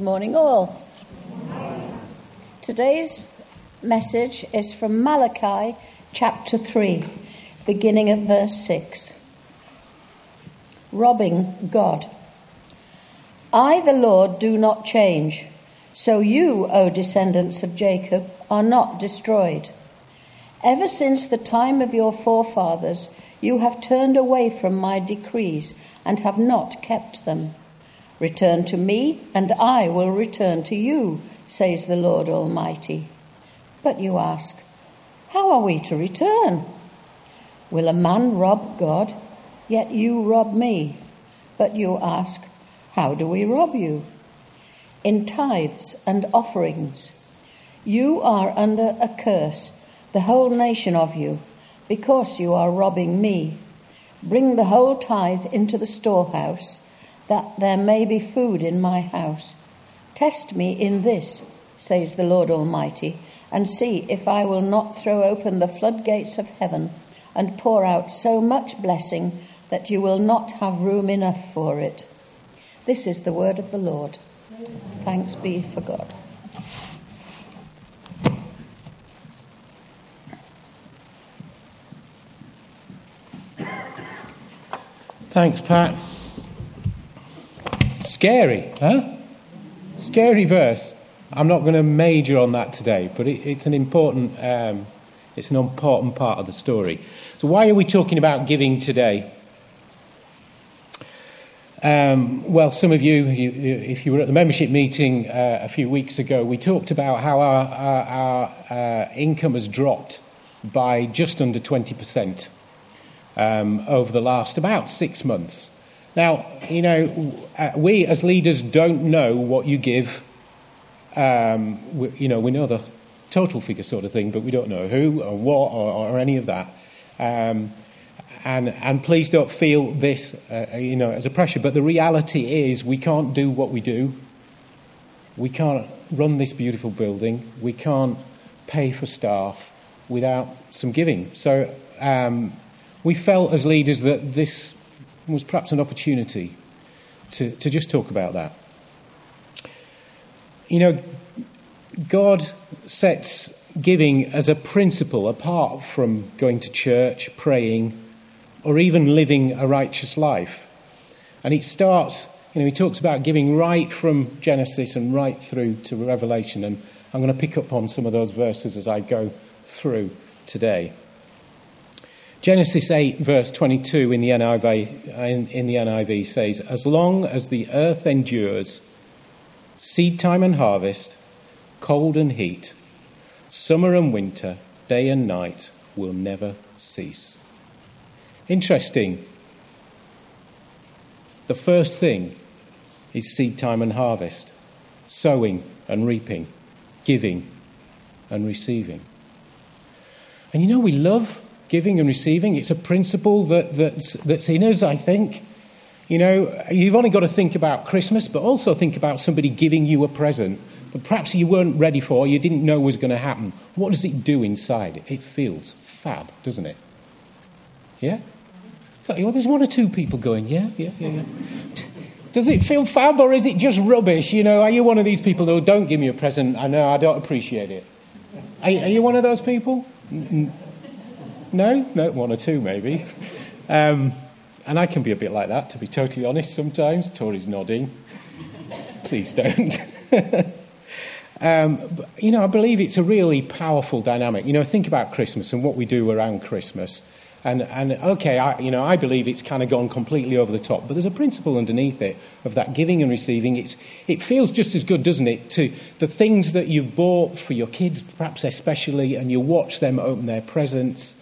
Good morning, all. Today's message is from Malachi chapter 3, beginning at verse 6. Robbing God. I, the Lord, do not change. So you, O descendants of Jacob, are not destroyed. Ever since the time of your forefathers, you have turned away from my decrees and have not kept them. Return to me, and I will return to you, says the Lord Almighty. But you ask, How are we to return? Will a man rob God? Yet you rob me. But you ask, How do we rob you? In tithes and offerings. You are under a curse, the whole nation of you, because you are robbing me. Bring the whole tithe into the storehouse that there may be food in my house. Test me in this, says the Lord Almighty, and see if I will not throw open the floodgates of heaven and pour out so much blessing that you will not have room enough for it. This is the word of the Lord. Thanks be for God. Thanks, Pat. Scary, huh? Scary verse. I'm not going to major on that today, but it, it's an important um, it's an important part of the story. So, why are we talking about giving today? Um, well, some of you, you, if you were at the membership meeting uh, a few weeks ago, we talked about how our, our, our uh, income has dropped by just under 20% um, over the last about six months. Now, you know, uh, we as leaders don't know what you give. Um, we, you know, we know the total figure sort of thing, but we don't know who or what or, or any of that. Um, and, and please don't feel this, uh, you know, as a pressure. But the reality is, we can't do what we do. We can't run this beautiful building. We can't pay for staff without some giving. So um, we felt as leaders that this was perhaps an opportunity to, to just talk about that. You know, God sets giving as a principle apart from going to church, praying, or even living a righteous life. And it starts, you know, he talks about giving right from Genesis and right through to Revelation. And I'm going to pick up on some of those verses as I go through today. Genesis 8, verse 22 in the, NIV, in, in the NIV says, As long as the earth endures, seed time and harvest, cold and heat, summer and winter, day and night will never cease. Interesting. The first thing is seed time and harvest, sowing and reaping, giving and receiving. And you know, we love giving and receiving. It's a principle that, that's, that's in us, I think. You know, you've only got to think about Christmas, but also think about somebody giving you a present that perhaps you weren't ready for, you didn't know was going to happen. What does it do inside? It feels fab, doesn't it? Yeah? Well, there's one or two people going, yeah, yeah, yeah, yeah. Does it feel fab or is it just rubbish? You know, are you one of these people who don't give me a present? I know, I don't appreciate it. Are, are you one of those people? No, no, one or two maybe. Um, and I can be a bit like that, to be totally honest, sometimes. Tori's nodding. Please don't. um, but, you know, I believe it's a really powerful dynamic. You know, think about Christmas and what we do around Christmas. And, and okay, I, you know, I believe it's kind of gone completely over the top, but there's a principle underneath it of that giving and receiving. It's, it feels just as good, doesn't it, to the things that you've bought for your kids, perhaps especially, and you watch them open their presents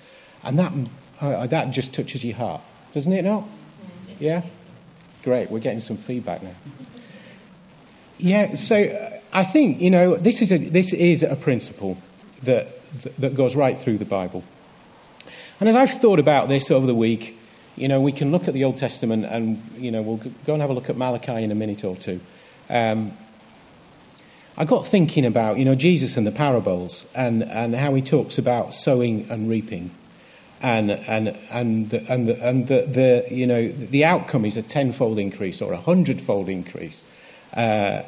and that, uh, that just touches your heart, doesn't it not? Yeah? Great, we're getting some feedback now. Yeah, so I think, you know, this is a, this is a principle that, that goes right through the Bible. And as I've thought about this over the week, you know, we can look at the Old Testament and, you know, we'll go and have a look at Malachi in a minute or two. Um, I got thinking about, you know, Jesus and the parables and, and how he talks about sowing and reaping and and and the, and the, and the, the you know the outcome is a tenfold increase or a hundredfold increase. Uh,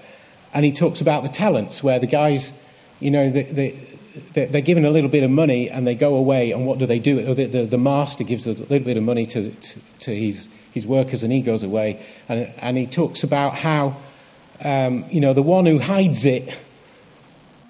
and he talks about the talents where the guys, you know, the, the, they're given a little bit of money and they go away, and what do they do? The, the, the master gives a little bit of money to, to, to, his, his workers and he goes away. And, and he talks about how, um, you know, the one who hides it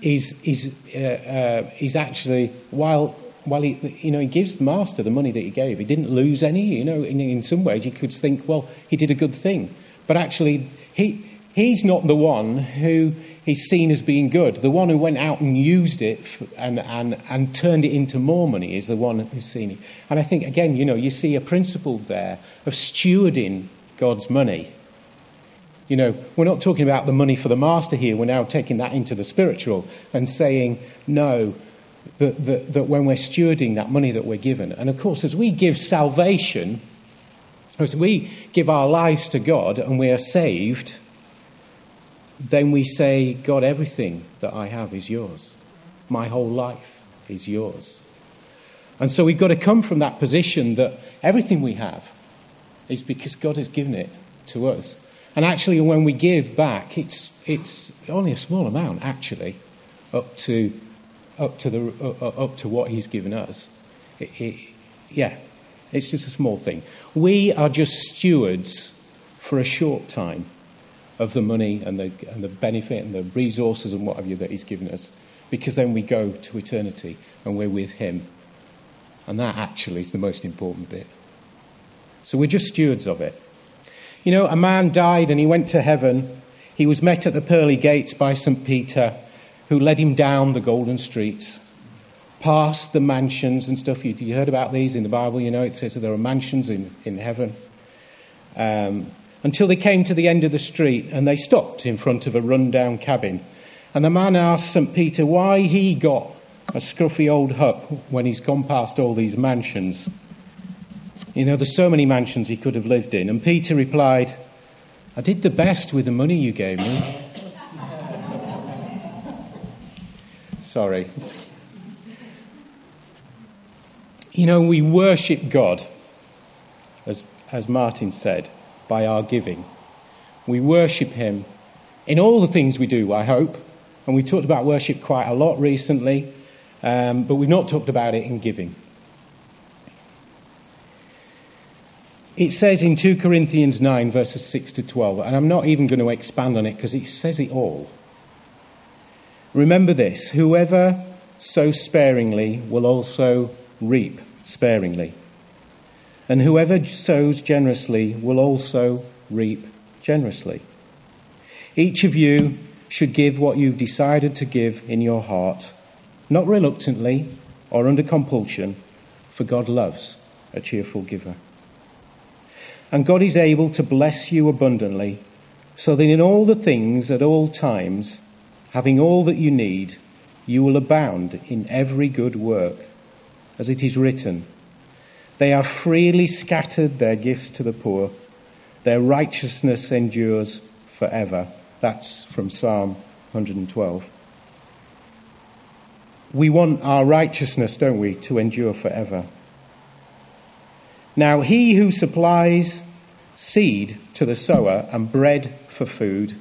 is, is, uh, uh, is actually, while, while he, you know, he gives the master the money that he gave, he didn't lose any. You know, in, in some ways you could think, well, he did a good thing. But actually, he, he's not the one who is seen as being good. The one who went out and used it and, and, and turned it into more money is the one who's seen it. And I think, again, you know, you see a principle there of stewarding God's money. You know, we're not talking about the money for the master here. We're now taking that into the spiritual and saying, no, that, that, that when we're stewarding that money that we're given, and of course, as we give salvation, as we give our lives to God and we are saved, then we say, God, everything that I have is yours. My whole life is yours. And so we've got to come from that position that everything we have is because God has given it to us. And actually, when we give back, it's, it's only a small amount, actually, up to, up to, the, uh, up to what He's given us. It, it, yeah, it's just a small thing. We are just stewards for a short time of the money and the, and the benefit and the resources and what have you that He's given us, because then we go to eternity and we're with Him. And that actually is the most important bit. So we're just stewards of it. You know, a man died and he went to heaven. He was met at the pearly gates by St. Peter, who led him down the golden streets, past the mansions and stuff. You, you heard about these in the Bible, you know, it says that there are mansions in, in heaven. Um, until they came to the end of the street and they stopped in front of a run-down cabin. And the man asked St. Peter why he got a scruffy old hut when he's gone past all these mansions. You know, there's so many mansions he could have lived in. And Peter replied, I did the best with the money you gave me. Sorry. You know, we worship God, as, as Martin said by our giving. We worship Him in all the things we do, I hope. And we talked about worship quite a lot recently, um, but we've not talked about it in giving. It says in 2 Corinthians 9, verses 6 to 12, and I'm not even going to expand on it because it says it all. Remember this whoever sows sparingly will also reap sparingly. And whoever sows generously will also reap generously. Each of you should give what you've decided to give in your heart, not reluctantly or under compulsion, for God loves a cheerful giver. And God is able to bless you abundantly, so that in all the things at all times, having all that you need, you will abound in every good work, as it is written. They have freely scattered their gifts to the poor. Their righteousness endures forever. That's from Psalm 112. We want our righteousness, don't we, to endure forever. Now, he who supplies seed to the sower and bread for food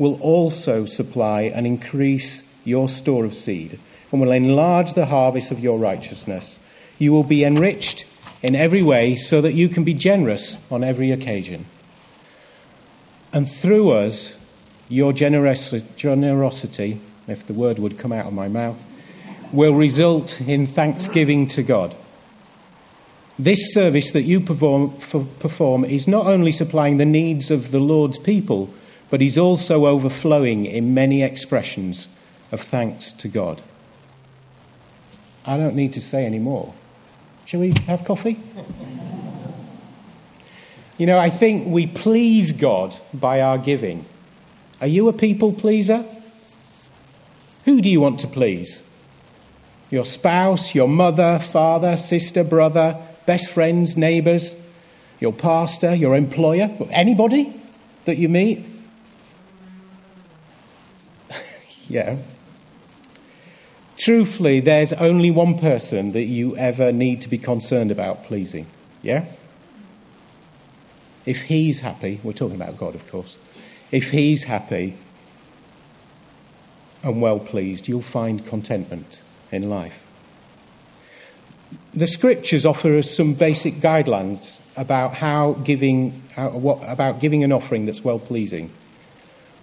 will also supply and increase your store of seed and will enlarge the harvest of your righteousness you will be enriched in every way so that you can be generous on every occasion. And through us, your generosity, if the word would come out of my mouth, will result in thanksgiving to God. This service that you perform, perform is not only supplying the needs of the Lord's people, but he's also overflowing in many expressions of thanks to God. I don't need to say any more. Shall we have coffee? you know, I think we please God by our giving. Are you a people pleaser? Who do you want to please? Your spouse, your mother, father, sister, brother, best friends, neighbours, your pastor, your employer, anybody that you meet? Yeah, Truthfully, there's only one person that you ever need to be concerned about pleasing. Yeah? If he's happy, we're talking about God, of course. If he's happy, and well pleased, you'll find contentment in life. The scriptures offer us some basic guidelines about how giving, uh, what, about giving an offering that's well pleasing.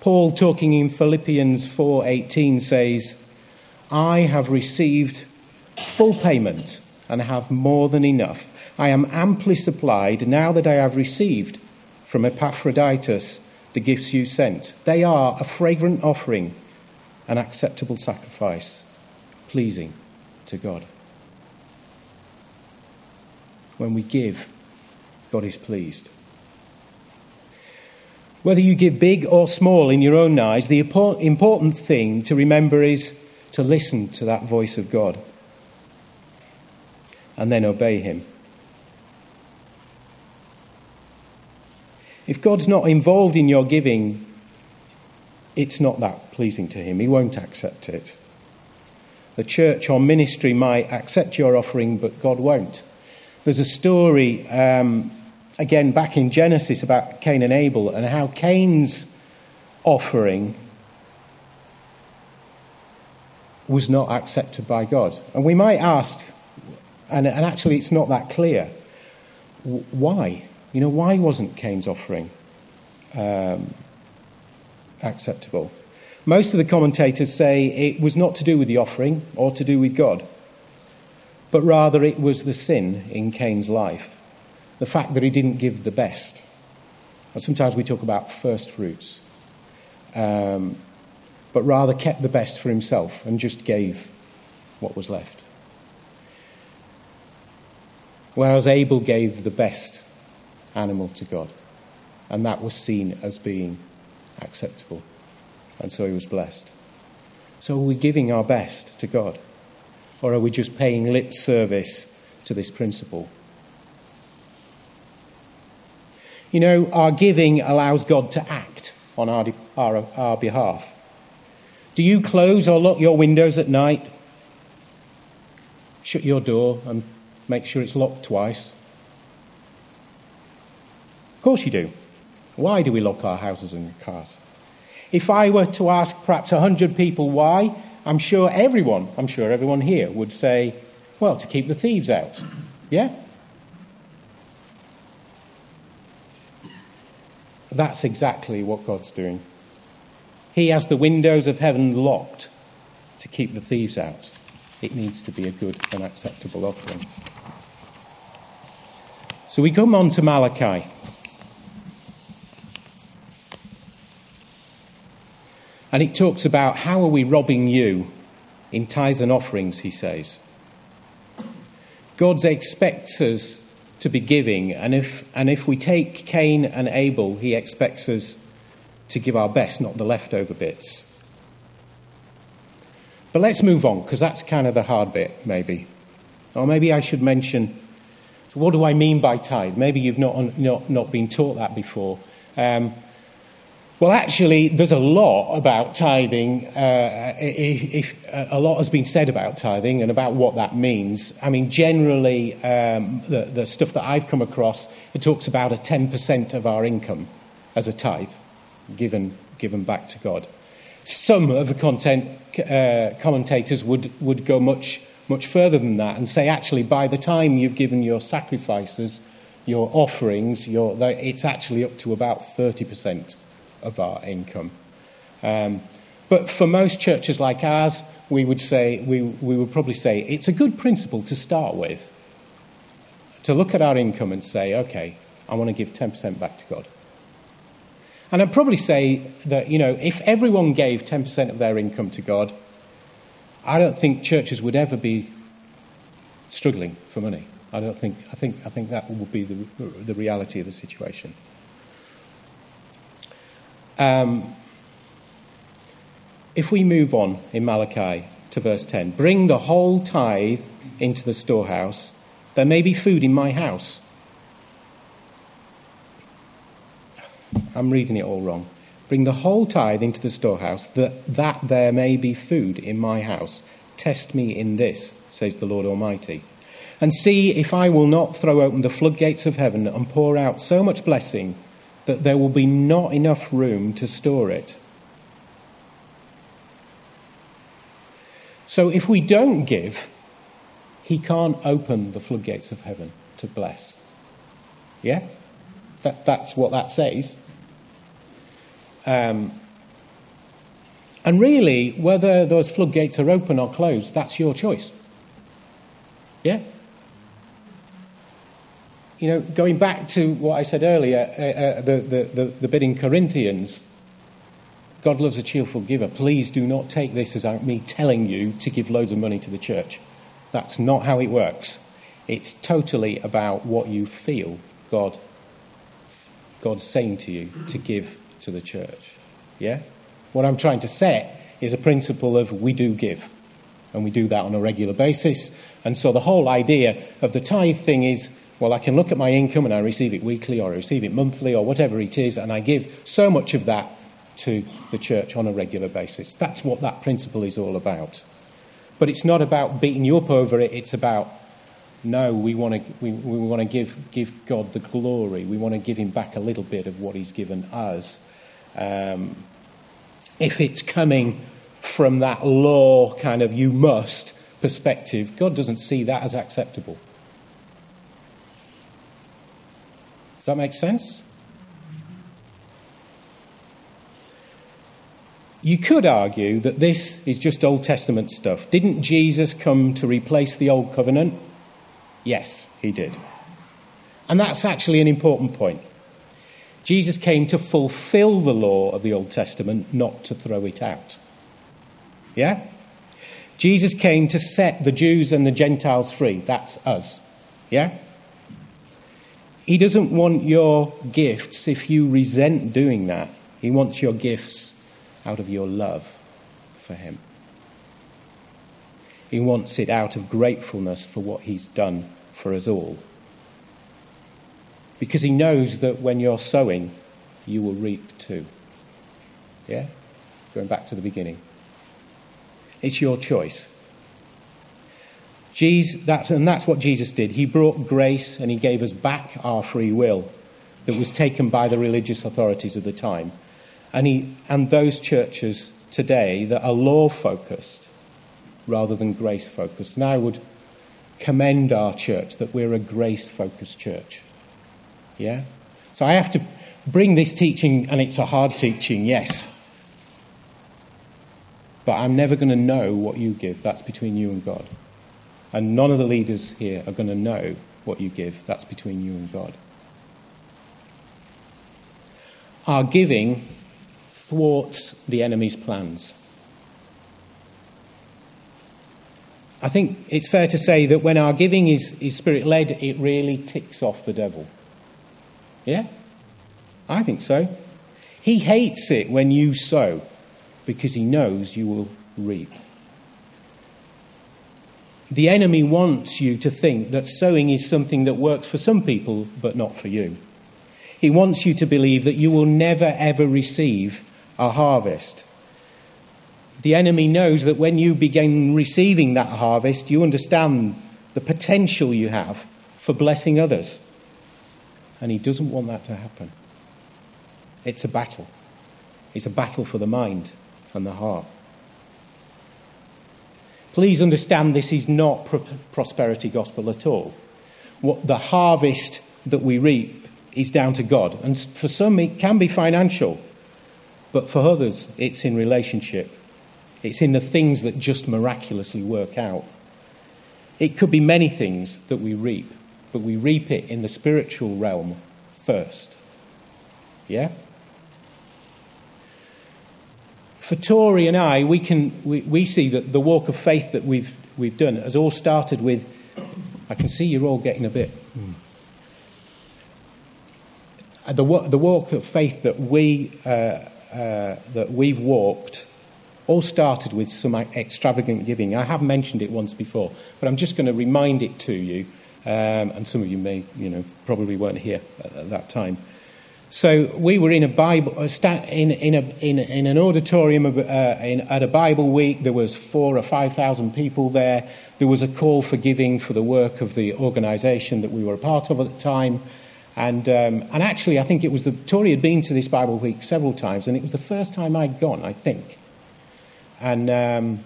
Paul, talking in Philippians 4:18, says, "I have received full payment and have more than enough. I am amply supplied now that I have received from Epaphroditus the gifts you sent. They are a fragrant offering, an acceptable sacrifice, pleasing to God." When we give, God is pleased. Whether you give big or small in your own eyes, the important thing to remember is to listen to that voice of God and then obey Him. If God's not involved in your giving, it's not that pleasing to Him. He won't accept it. The church or ministry might accept your offering, but God won't. There's a story um, again back in Genesis about Cain and Abel and how Cain's offering was not accepted by God. And we might ask, and, and actually it's not that clear, why? You know, why wasn't Cain's offering um, acceptable? Most of the commentators say it was not to do with the offering or to do with God, but rather it was the sin in Cain's life the fact that he didn't give the best. And sometimes we talk about first fruits, um, but rather kept the best for himself and just gave what was left. Whereas Abel gave the best animal to God, and that was seen as being acceptable, and so he was blessed. So are we giving our best to God? Or are we just paying lip service to this principle? You know, our giving allows God to act on our, our, our behalf. Do you close or lock your windows at night? Shut your door and make sure it's locked twice? Of course you do. Why do we lock our houses and cars? If I were to ask perhaps 100 people why, I'm sure everyone, I'm sure everyone here would say, well, to keep the thieves out. Yeah? That's exactly what God's doing. He has the windows of heaven locked to keep the thieves out. It needs to be a good and acceptable offering. So we come on to Malachi. And it talks about how are we robbing you in tithes and offerings, he says. God expects us to be giving. And if, and if we take Cain and Abel, he expects us to give our best, not the leftover bits. But let's move on, because that's kind of the hard bit, maybe. Or maybe I should mention so what do I mean by tithe? Maybe you've not, not, not been taught that before. Um, well, actually, there's a lot about tithing. Uh, if, if, uh, a lot has been said about tithing and about what that means. I mean, generally, um, the, the stuff that I've come across, it talks about a 10% of our income as a tithe given, given back to God. Some of the content uh, commentators would, would go much, much further than that and say, actually, by the time you've given your sacrifices, your offerings, your, it's actually up to about 30% of our income. Um, but for most churches like ours, we would say we, we would probably say it's a good principle to start with. To look at our income and say, okay, I want to give 10% back to God. And I'd probably say that, you know, if everyone gave 10% of their income to God, I don't think churches would ever be struggling for money. I don't think, I think, I think that would be the, the reality of the situation. Um, if we move on in Malachi to verse 10, bring the whole tithe into the storehouse, there may be food in my house. I'm reading it all wrong. Bring the whole tithe into the storehouse, that, that there may be food in my house. Test me in this, says the Lord Almighty. And see if I will not throw open the floodgates of heaven and pour out so much blessing that there will be not enough room to store it. So if we don't give, he can't open the floodgates of heaven to bless. Yeah? That, that's what that says. Um, and really, whether those floodgates are open or closed, that's your choice. Yeah? You know, going back to what I said earlier, uh, uh, the, the, the, the bit in Corinthians, God loves a cheerful giver. Please do not take this as me telling you to give loads of money to the church. That's not how it works. It's totally about what you feel God God's saying to you to give to the church. Yeah? What I'm trying to set is a principle of we do give. And we do that on a regular basis. And so the whole idea of the tithe thing is well, I can look at my income and I receive it weekly or I receive it monthly or whatever it is, and I give so much of that to the church on a regular basis. That's what that principle is all about. But it's not about beating you up over it, it's about no, we want to, we, we want to give, give God the glory. We want to give him back a little bit of what he's given us. Um, if it's coming from that law kind of you must perspective, God doesn't see that as acceptable. Does that make sense? You could argue that this is just Old Testament stuff. Didn't Jesus come to replace the Old Covenant? Yes, he did. And that's actually an important point. Jesus came to fulfill the law of the Old Testament, not to throw it out. Yeah? Jesus came to set the Jews and the Gentiles free. That's us. Yeah? He doesn't want your gifts if you resent doing that. He wants your gifts out of your love for Him. He wants it out of gratefulness for what He's done for us all. Because He knows that when you're sowing, you will reap too. Yeah? Going back to the beginning. It's your choice. Jesus, that's, and that's what Jesus did. He brought grace and he gave us back our free will that was taken by the religious authorities of the time. And, he, and those churches today that are law focused rather than grace focused. And I would commend our church that we're a grace focused church. Yeah? So I have to bring this teaching, and it's a hard teaching, yes. But I'm never going to know what you give. That's between you and God. And none of the leaders here are going to know what you give. That's between you and God. Our giving thwarts the enemy's plans. I think it's fair to say that when our giving is, is spirit led, it really ticks off the devil. Yeah? I think so. He hates it when you sow because he knows you will reap. The enemy wants you to think that sowing is something that works for some people but not for you. He wants you to believe that you will never ever receive a harvest. The enemy knows that when you begin receiving that harvest, you understand the potential you have for blessing others. And he doesn't want that to happen. It's a battle. It's a battle for the mind and the heart. Please understand this is not prosperity gospel at all. What the harvest that we reap is down to God. And for some, it can be financial, but for others, it's in relationship it's in the things that just miraculously work out. It could be many things that we reap, but we reap it in the spiritual realm first. Yeah? For Tori and I, we, can, we, we see that the walk of faith that we've, we've done has all started with. I can see you're all getting a bit. Hmm. The, the walk of faith that, we, uh, uh, that we've walked all started with some extravagant giving. I have mentioned it once before, but I'm just going to remind it to you, um, and some of you may, you know, probably weren't here at, at that time. So we were in a Bible, in, in, a, in, in an auditorium of, uh, in, at a Bible week. There was four or five thousand people there. There was a call for giving for the work of the organisation that we were a part of at the time. And, um, and actually, I think it was the Tori had been to this Bible week several times, and it was the first time I'd gone, I think. And um,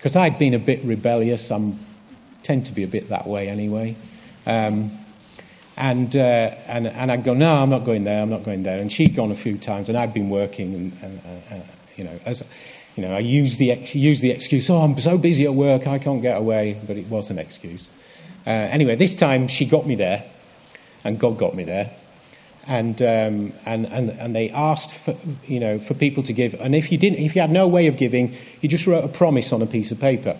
because I'd been a bit rebellious. I tend to be a bit that way anyway. Um, and, uh, and, and I'd go, no, I'm not going there, I'm not going there. And she'd gone a few times, and I'd been working, and, and uh, uh you know, as you know, I used the, ex- used the excuse, oh, I'm so busy at work, I can't get away, but it was an excuse. Uh, anyway, this time she got me there, and God got me there. And, um, and, and, and they asked for, you know, for people to give. And if you, didn't, if you had no way of giving, you just wrote a promise on a piece of paper.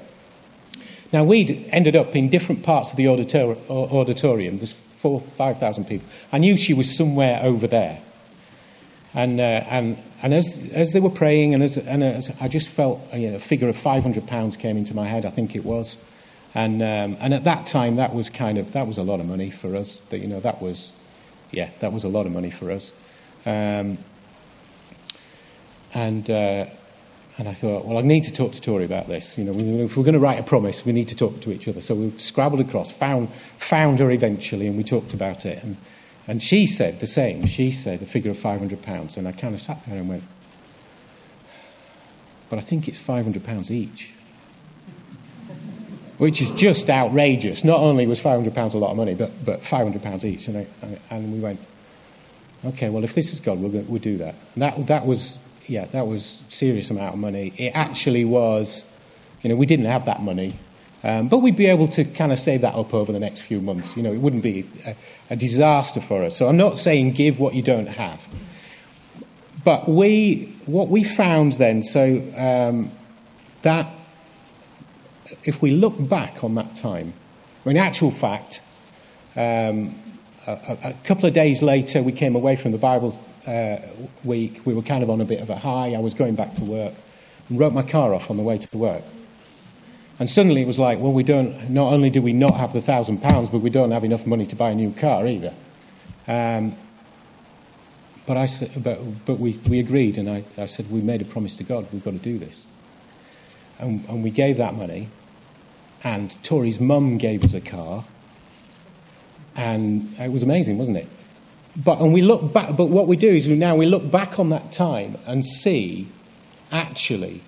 Now, we'd ended up in different parts of the auditor- auditorium. There's four, 5,000 people. I knew she was somewhere over there. And, uh, and, and as, as they were praying, and, as, and as I just felt you know, a figure of £500 came into my head, I think it was. And, um, and at that time, that was kind of, that was a lot of money for us. That, you know, that was, yeah, that was a lot of money for us. Um, and, uh, and I thought, well, I need to talk to Tori about this. You know, if we're going to write a promise, we need to talk to each other. So we scrabbled across, found, found her eventually, and we talked about it. And, and she said the same. She said a figure of £500. And I kind of sat there and went, but I think it's £500 each. Which is just outrageous. Not only was £500 a lot of money, but, but £500 each. And, I, and we went, okay, well, if this is God, we'll, we'll do that. And that, that was yeah, that was serious amount of money. It actually was, you know, we didn't have that money, um, but we'd be able to kind of save that up over the next few months. You know, it wouldn't be a, a disaster for us. So I'm not saying give what you don't have, but we, what we found then, so um, that if we look back on that time, in actual fact, um, a, a, couple of days later, we came away from the Bible uh, week, we were kind of on a bit of a high. I was going back to work and wrote my car off on the way to work. And suddenly it was like, well, we don't, not only do we not have the thousand pounds, but we don't have enough money to buy a new car either. Um, but I said, but, but we, we agreed, and I, I said, we made a promise to God, we've got to do this. And, and we gave that money, and Tori's mum gave us a car, and it was amazing, wasn't it? But, and we look back, but what we do is we, now we look back on that time and see actually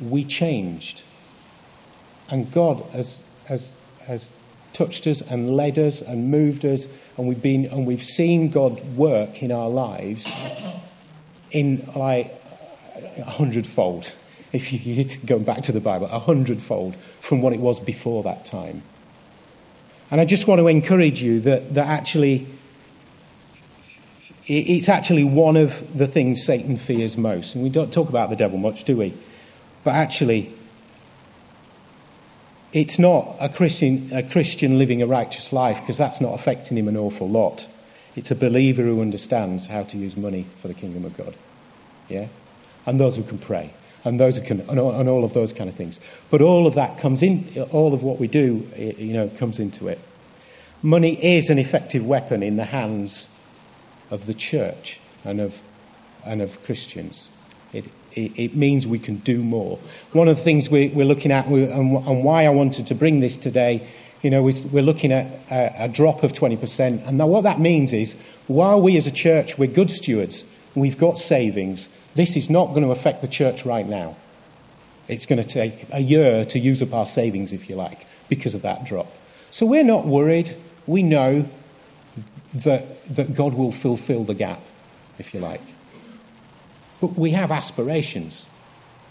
we changed. And God has, has, has touched us and led us and moved us, and we've, been, and we've seen God work in our lives in like a hundredfold. If you go back to the Bible, a hundredfold from what it was before that time. And I just want to encourage you that, that actually it's actually one of the things Satan fears most. And we don't talk about the devil much, do we? But actually, it's not a Christian, a Christian living a righteous life because that's not affecting him an awful lot. It's a believer who understands how to use money for the kingdom of God. Yeah? And those who can pray. And those who can, and all, of those kind of things. But all of that comes in, all of what we do, you know, comes into it. Money is an effective weapon in the hands of the church and of, and of Christians. It, it, it means we can do more. One of the things we, are looking at, and, and, why I wanted to bring this today, you know, we're looking at a, a drop of 20%. And now what that means is, while we as a church, we're good stewards, we've got savings, this is not going to affect the church right now. It's going to take a year to use up our savings, if you like, because of that drop. So we're not worried. We know that, that God will fulfill the gap, if you like. But we have aspirations.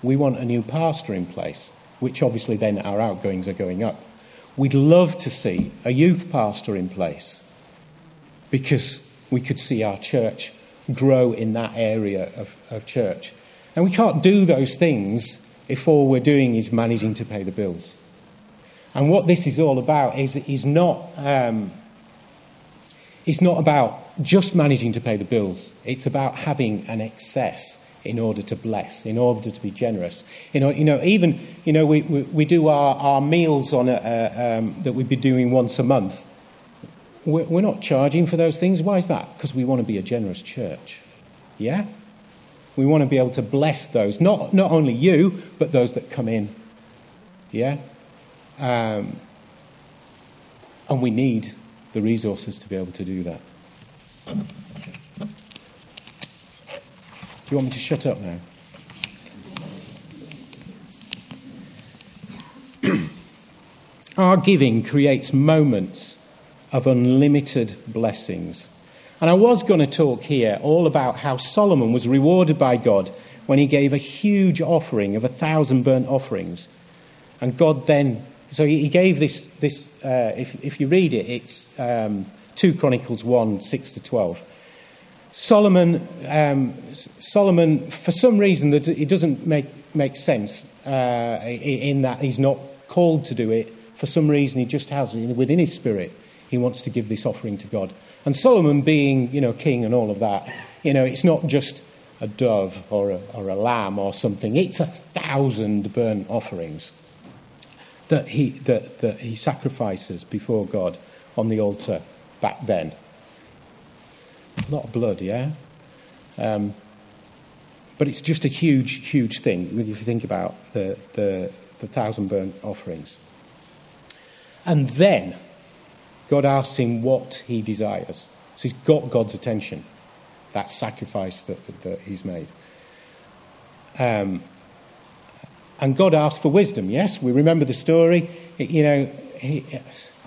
We want a new pastor in place, which obviously then our outgoings are going up. We'd love to see a youth pastor in place because we could see our church grow in that area of, of church. And we can't do those things if all we're doing is managing to pay the bills. And what this is all about is, is not um, it's not about just managing to pay the bills, it's about having an excess in order to bless, in order to be generous. You know, you know even you know, we, we, we do our, our meals on a, uh, um, that we'd be doing once a month. We're, we're not charging for those things. Why is that? Because we want to be a generous church. Yeah? We want to be able to bless those, not, not only you, but those that come in. Yeah? Um, and we need the resources to be able to do that. Do you want me to shut up now? Our giving creates moments of unlimited blessings. And I was going to talk here all about how Solomon was rewarded by God when he gave a huge offering of a thousand burnt offerings. And God then, so he gave this, this uh, if, if you read it, it's um, 2 Chronicles 1 6 to 12. Solomon, um, Solomon, for some reason, that it doesn't make, make sense uh, in that he's not called to do it. For some reason, he just has within his spirit, he wants to give this offering to God. And Solomon, being you know king and all of that, you know, it's not just a dove or a, or a lamb or something. It's a thousand burnt offerings that he, that, that he sacrifices before God on the altar back then. A lot of blood, yeah? Um, but it's just a huge, huge thing if you think about the, the, the thousand burnt offerings. And then God asks him what he desires. So he's got God's attention, that sacrifice that, that, that he's made. Um, and God asked for wisdom, yes? We remember the story. You know, he,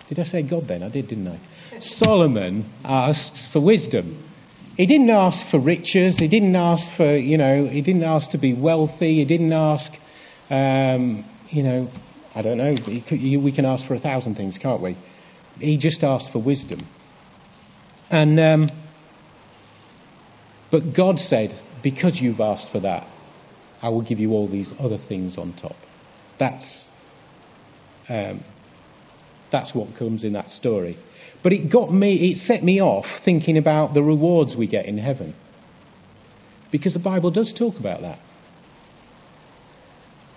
did I say God then? I did, didn't I? Solomon asks for wisdom. He didn't ask for riches. He didn't ask for, you know, he didn't ask to be wealthy. He didn't ask, um, you know, I don't know. We can ask for a thousand things, can't we? He just asked for wisdom. And, um, but God said, because you've asked for that, I will give you all these other things on top. That's, um, that's what comes in that story. But it got me, it set me off thinking about the rewards we get in heaven. Because the Bible does talk about that.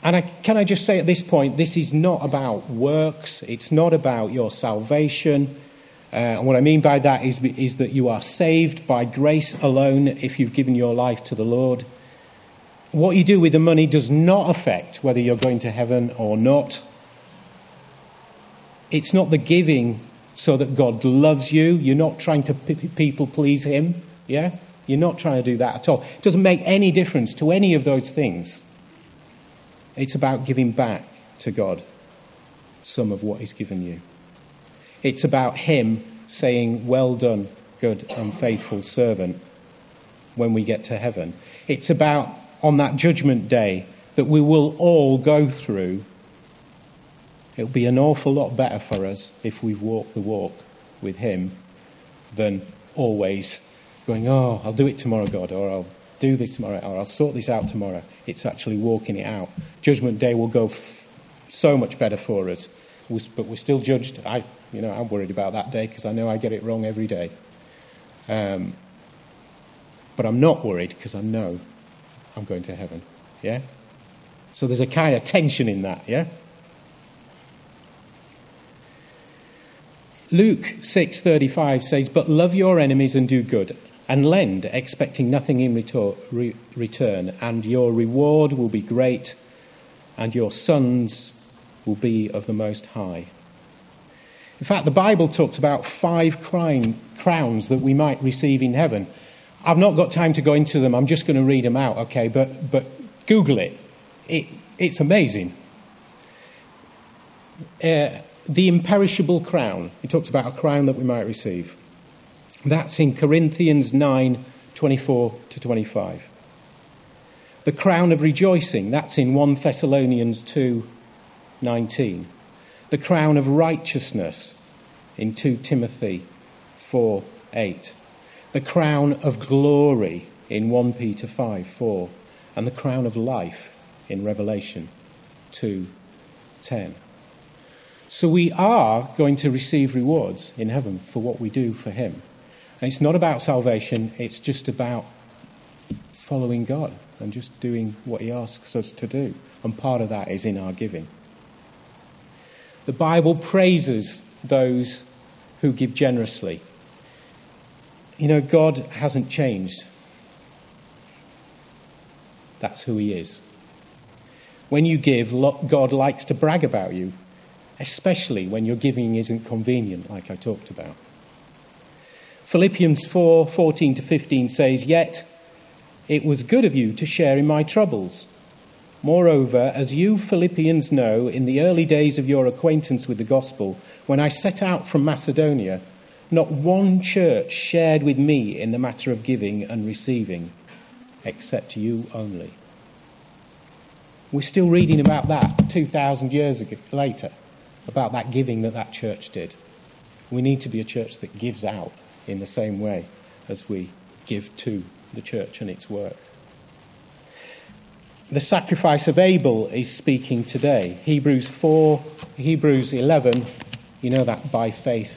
And I, can I just say at this point, this is not about works, it's not about your salvation. Uh, and what I mean by that is, is that you are saved by grace alone if you've given your life to the Lord. What you do with the money does not affect whether you're going to heaven or not. It's not the giving so that God loves you. You're not trying to people please Him. Yeah? You're not trying to do that at all. It doesn't make any difference to any of those things. It's about giving back to God some of what He's given you. It's about Him saying, Well done, good and faithful servant, when we get to heaven. It's about on that judgment day that we will all go through. It'll be an awful lot better for us if we've walked the walk with Him than always going, Oh, I'll do it tomorrow, God, or I'll do this tomorrow, or I'll sort this out tomorrow. It's actually walking it out. Judgment Day will go f- so much better for us, but we're still judged. I, you know, I'm worried about that day because I know I get it wrong every day. Um, but I'm not worried because I know I'm going to heaven. Yeah? So there's a kind of tension in that, yeah? Luke 6:35 says, "But love your enemies and do good, and lend, expecting nothing in return, and your reward will be great, and your sons will be of the Most High. In fact, the Bible talks about five crowns that we might receive in heaven. I've not got time to go into them, I'm just going to read them out, okay? But, but Google it. it it's amazing. Uh, the imperishable crown. It talks about a crown that we might receive. That's in Corinthians 9 24 to 25. The crown of rejoicing, that's in 1 Thessalonians 2 19. The crown of righteousness in 2 Timothy 4 8. The crown of glory in 1 Peter 5 4. And the crown of life in Revelation 2 10. So we are going to receive rewards in heaven for what we do for Him. And it's not about salvation, it's just about following God and just doing what He asks us to do. And part of that is in our giving. The Bible praises those who give generously. You know, God hasn't changed. That's who He is. When you give, God likes to brag about you, especially when your giving isn't convenient, like I talked about. Philippians 4 14 to 15 says, Yet it was good of you to share in my troubles. Moreover, as you Philippians know, in the early days of your acquaintance with the gospel, when I set out from Macedonia, not one church shared with me in the matter of giving and receiving, except you only. We're still reading about that 2,000 years later, about that giving that that church did. We need to be a church that gives out in the same way as we give to the church and its work. The sacrifice of Abel is speaking today. Hebrews 4, Hebrews 11, you know that by faith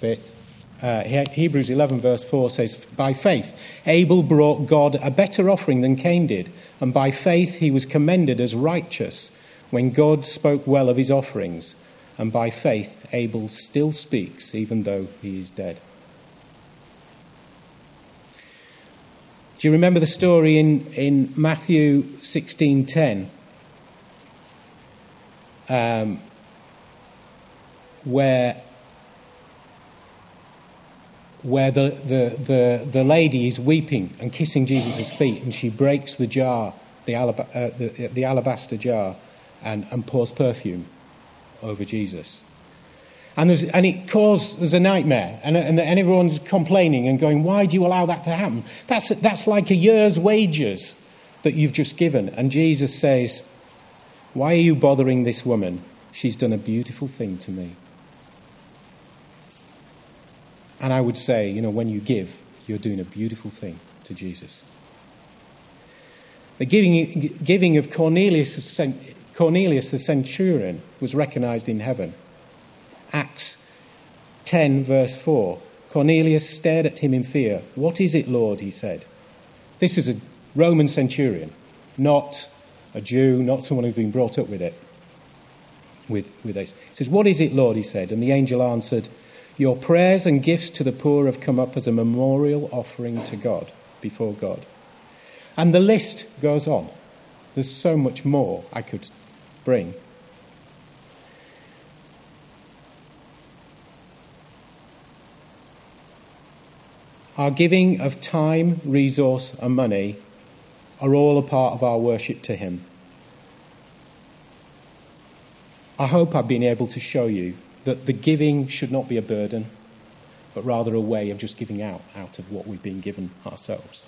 bit. Uh, Hebrews 11, verse 4 says, By faith, Abel brought God a better offering than Cain did, and by faith he was commended as righteous when God spoke well of his offerings. And by faith, Abel still speaks, even though he is dead. Do you remember the story in, in Matthew 16.10? Um, where where the, the, the, the lady is weeping and kissing Jesus' feet, and she breaks the jar, the, alab- uh, the, the alabaster jar, and, and pours perfume over Jesus. And, and it causes a nightmare, and, and, and everyone's complaining and going, Why do you allow that to happen? That's, that's like a year's wages that you've just given. And Jesus says, Why are you bothering this woman? She's done a beautiful thing to me. And I would say, you know, when you give, you're doing a beautiful thing to Jesus. The giving, giving of Cornelius, Cornelius the centurion was recognized in heaven. Acts 10, verse 4. Cornelius stared at him in fear. What is it, Lord? he said. This is a Roman centurion, not a Jew, not someone who's been brought up with it. With, with this. He says, What is it, Lord? he said. And the angel answered, Your prayers and gifts to the poor have come up as a memorial offering to God, before God. And the list goes on. There's so much more I could bring. Our giving of time, resource, and money are all a part of our worship to Him. I hope I've been able to show you that the giving should not be a burden, but rather a way of just giving out out of what we've been given ourselves.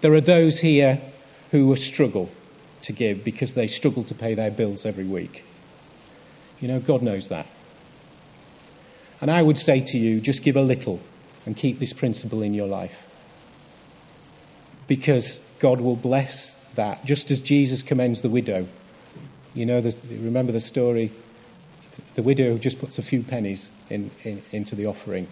There are those here who struggle to give because they struggle to pay their bills every week. You know, God knows that. And I would say to you, just give a little and keep this principle in your life. Because God will bless that, just as Jesus commends the widow. You know, remember the story? The widow just puts a few pennies in, in, into the offering.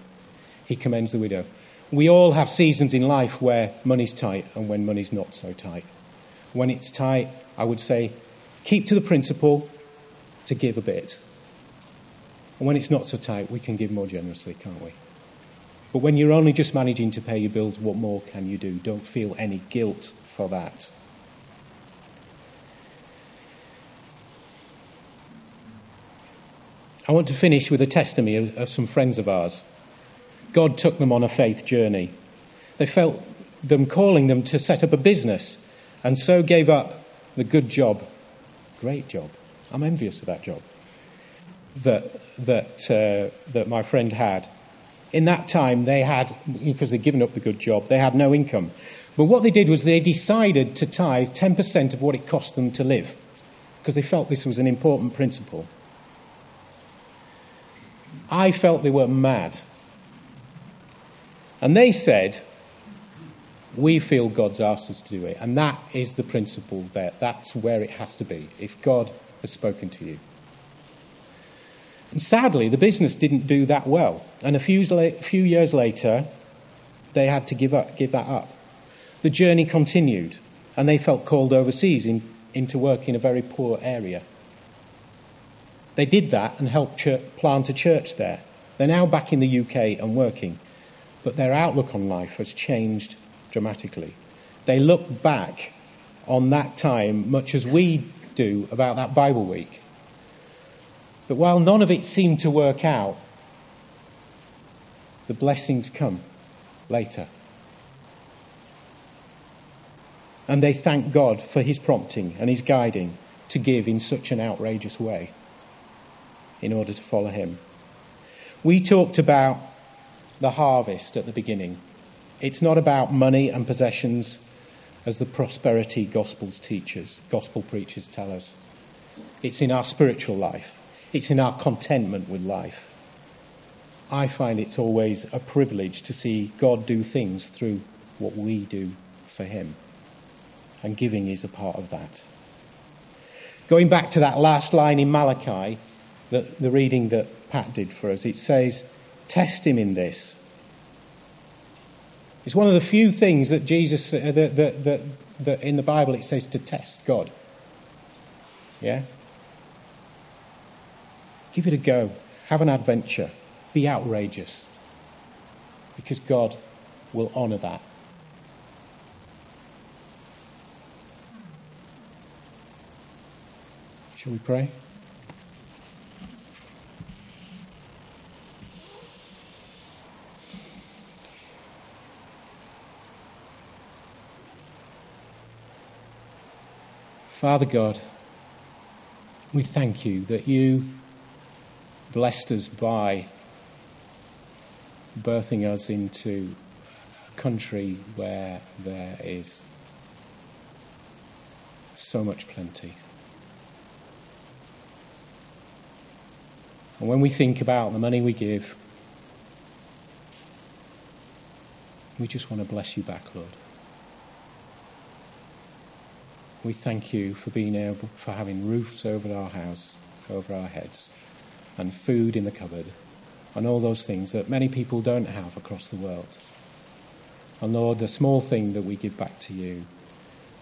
He commends the widow. We all have seasons in life where money's tight and when money's not so tight. When it's tight, I would say keep to the principle to give a bit. And when it's not so tight, we can give more generously, can't we? But when you're only just managing to pay your bills, what more can you do? Don't feel any guilt for that. I want to finish with a testimony of, of, some friends of ours. God took them on a faith journey. They felt them calling them to set up a business and so gave up the good job, great job. I'm envious of that job that, that, uh, that my friend had in that time, they had, because they'd given up the good job, they had no income. But what they did was they decided to tithe 10% of what it cost them to live, because they felt this was an important principle. I felt they were mad. And they said, We feel God's asked us to do it. And that is the principle there. That's where it has to be, if God has spoken to you. And sadly, the business didn't do that well. And a few, few years later, they had to give, up, give that up. The journey continued, and they felt called overseas in, into work in a very poor area. They did that and helped church, plant a church there. They're now back in the UK and working, but their outlook on life has changed dramatically. They look back on that time much as we do about that Bible week that while none of it seemed to work out, the blessings come later. And they thank God for his prompting and his guiding to give in such an outrageous way in order to follow him. We talked about the harvest at the beginning. It's not about money and possessions as the prosperity gospels teachers, gospel preachers tell us. It's in our spiritual life. It's in our contentment with life. I find it's always a privilege to see God do things through what we do for Him. And giving is a part of that. Going back to that last line in Malachi, the, the reading that Pat did for us, it says, Test Him in this. It's one of the few things that Jesus, uh, that, that, that, that in the Bible it says to test God. Yeah? Give it a go. Have an adventure. Be outrageous. Because God will honour that. Shall we pray? Father God, we thank you that you blessed us by birthing us into a country where there is so much plenty. And when we think about the money we give, we just want to bless you back, Lord. We thank you for being able, for having roofs over our house, over our heads, and food in the cupboard, and all those things that many people don't have across the world. And Lord, the small thing that we give back to you,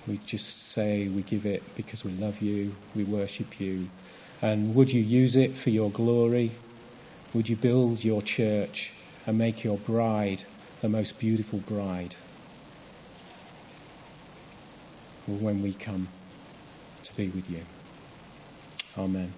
we just say we give it because we love you, we worship you, and would you use it for your glory? Would you build your church and make your bride the most beautiful bride? when we come to be with you. Amen.